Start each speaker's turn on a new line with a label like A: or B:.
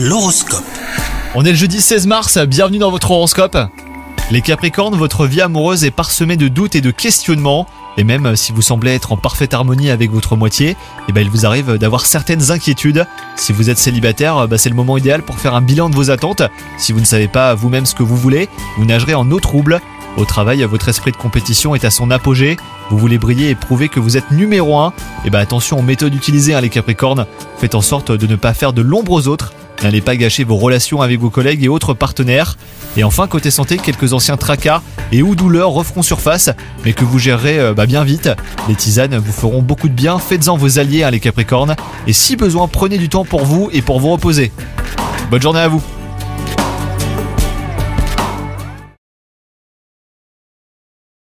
A: L'horoscope.
B: On est le jeudi 16 mars, bienvenue dans votre horoscope. Les Capricornes, votre vie amoureuse est parsemée de doutes et de questionnements. Et même si vous semblez être en parfaite harmonie avec votre moitié, eh ben il vous arrive d'avoir certaines inquiétudes. Si vous êtes célibataire, bah, c'est le moment idéal pour faire un bilan de vos attentes. Si vous ne savez pas vous-même ce que vous voulez, vous nagerez en eau trouble. Au travail, votre esprit de compétition est à son apogée. Vous voulez briller et prouver que vous êtes numéro 1. Et bah attention aux méthodes utilisées, hein, les Capricornes. Faites en sorte de ne pas faire de l'ombre aux autres. N'allez pas gâcher vos relations avec vos collègues et autres partenaires. Et enfin, côté santé, quelques anciens tracas et ou douleurs referont surface, mais que vous gérerez euh, bah, bien vite. Les tisanes vous feront beaucoup de bien, faites-en vos alliés, hein, les Capricornes. Et si besoin, prenez du temps pour vous et pour vous reposer. Bonne journée à vous